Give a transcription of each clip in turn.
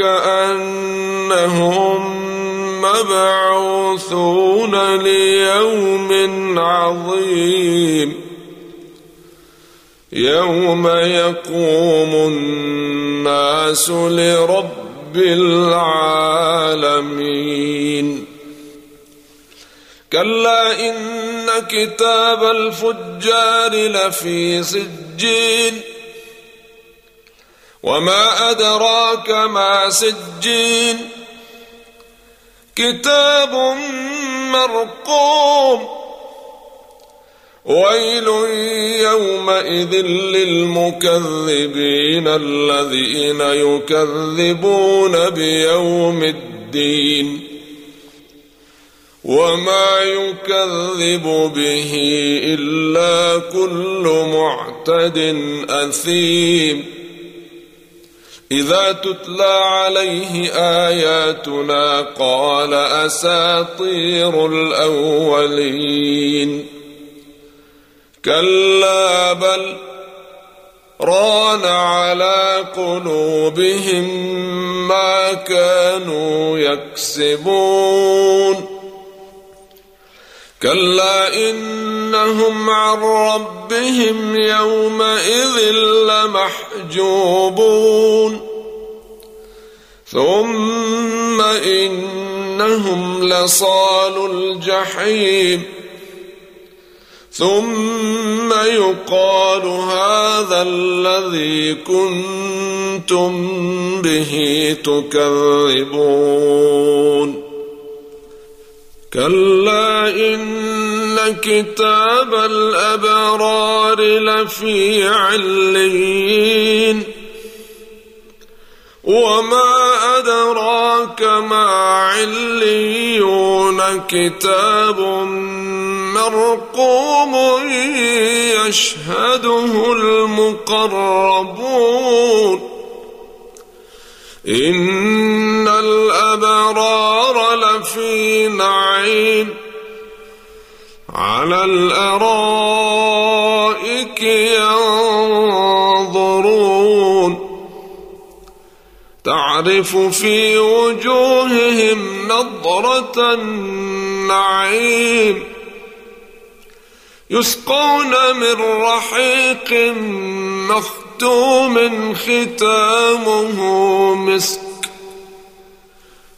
أنهم مبعوثون ليوم عظيم. يوم يقوم الناس لرب العالمين. كلا إن كتاب الفجار لفي سجين. وما أدراك ما سجين. كتاب مرقوم. ويل يومئذ للمكذبين الذين يكذبون بيوم الدين. وما يكذب به إلا كل معتد أثيم. إذا تتلى عليه آياتنا قال أساطير الأولين. كلا بل ران على قلوبهم ما كانوا يكسبون. كلا إنهم عن ربهم يومئذ لمحجوبون. ثم إنهم لصال الجحيم. ثم يقال هذا الذي كنتم به تكذبون. كلا إن كتاب الأبرار لفي علين وما أدراك ما عليون. كتاب مرقوم يشهده المقربون. إن لفي نعيم على الأرائك ينظرون. تعرف في وجوههم نضرة النعيم. يسقون من رحيق مختوم ختامه مسك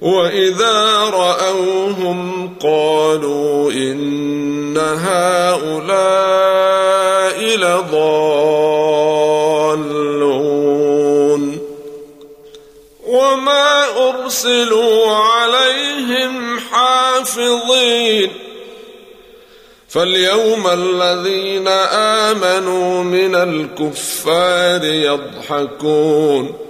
وإذا رأوهم قالوا إن هؤلاء لضالون وما أرسلوا عليهم حافظين فاليوم الذين آمنوا من الكفار يضحكون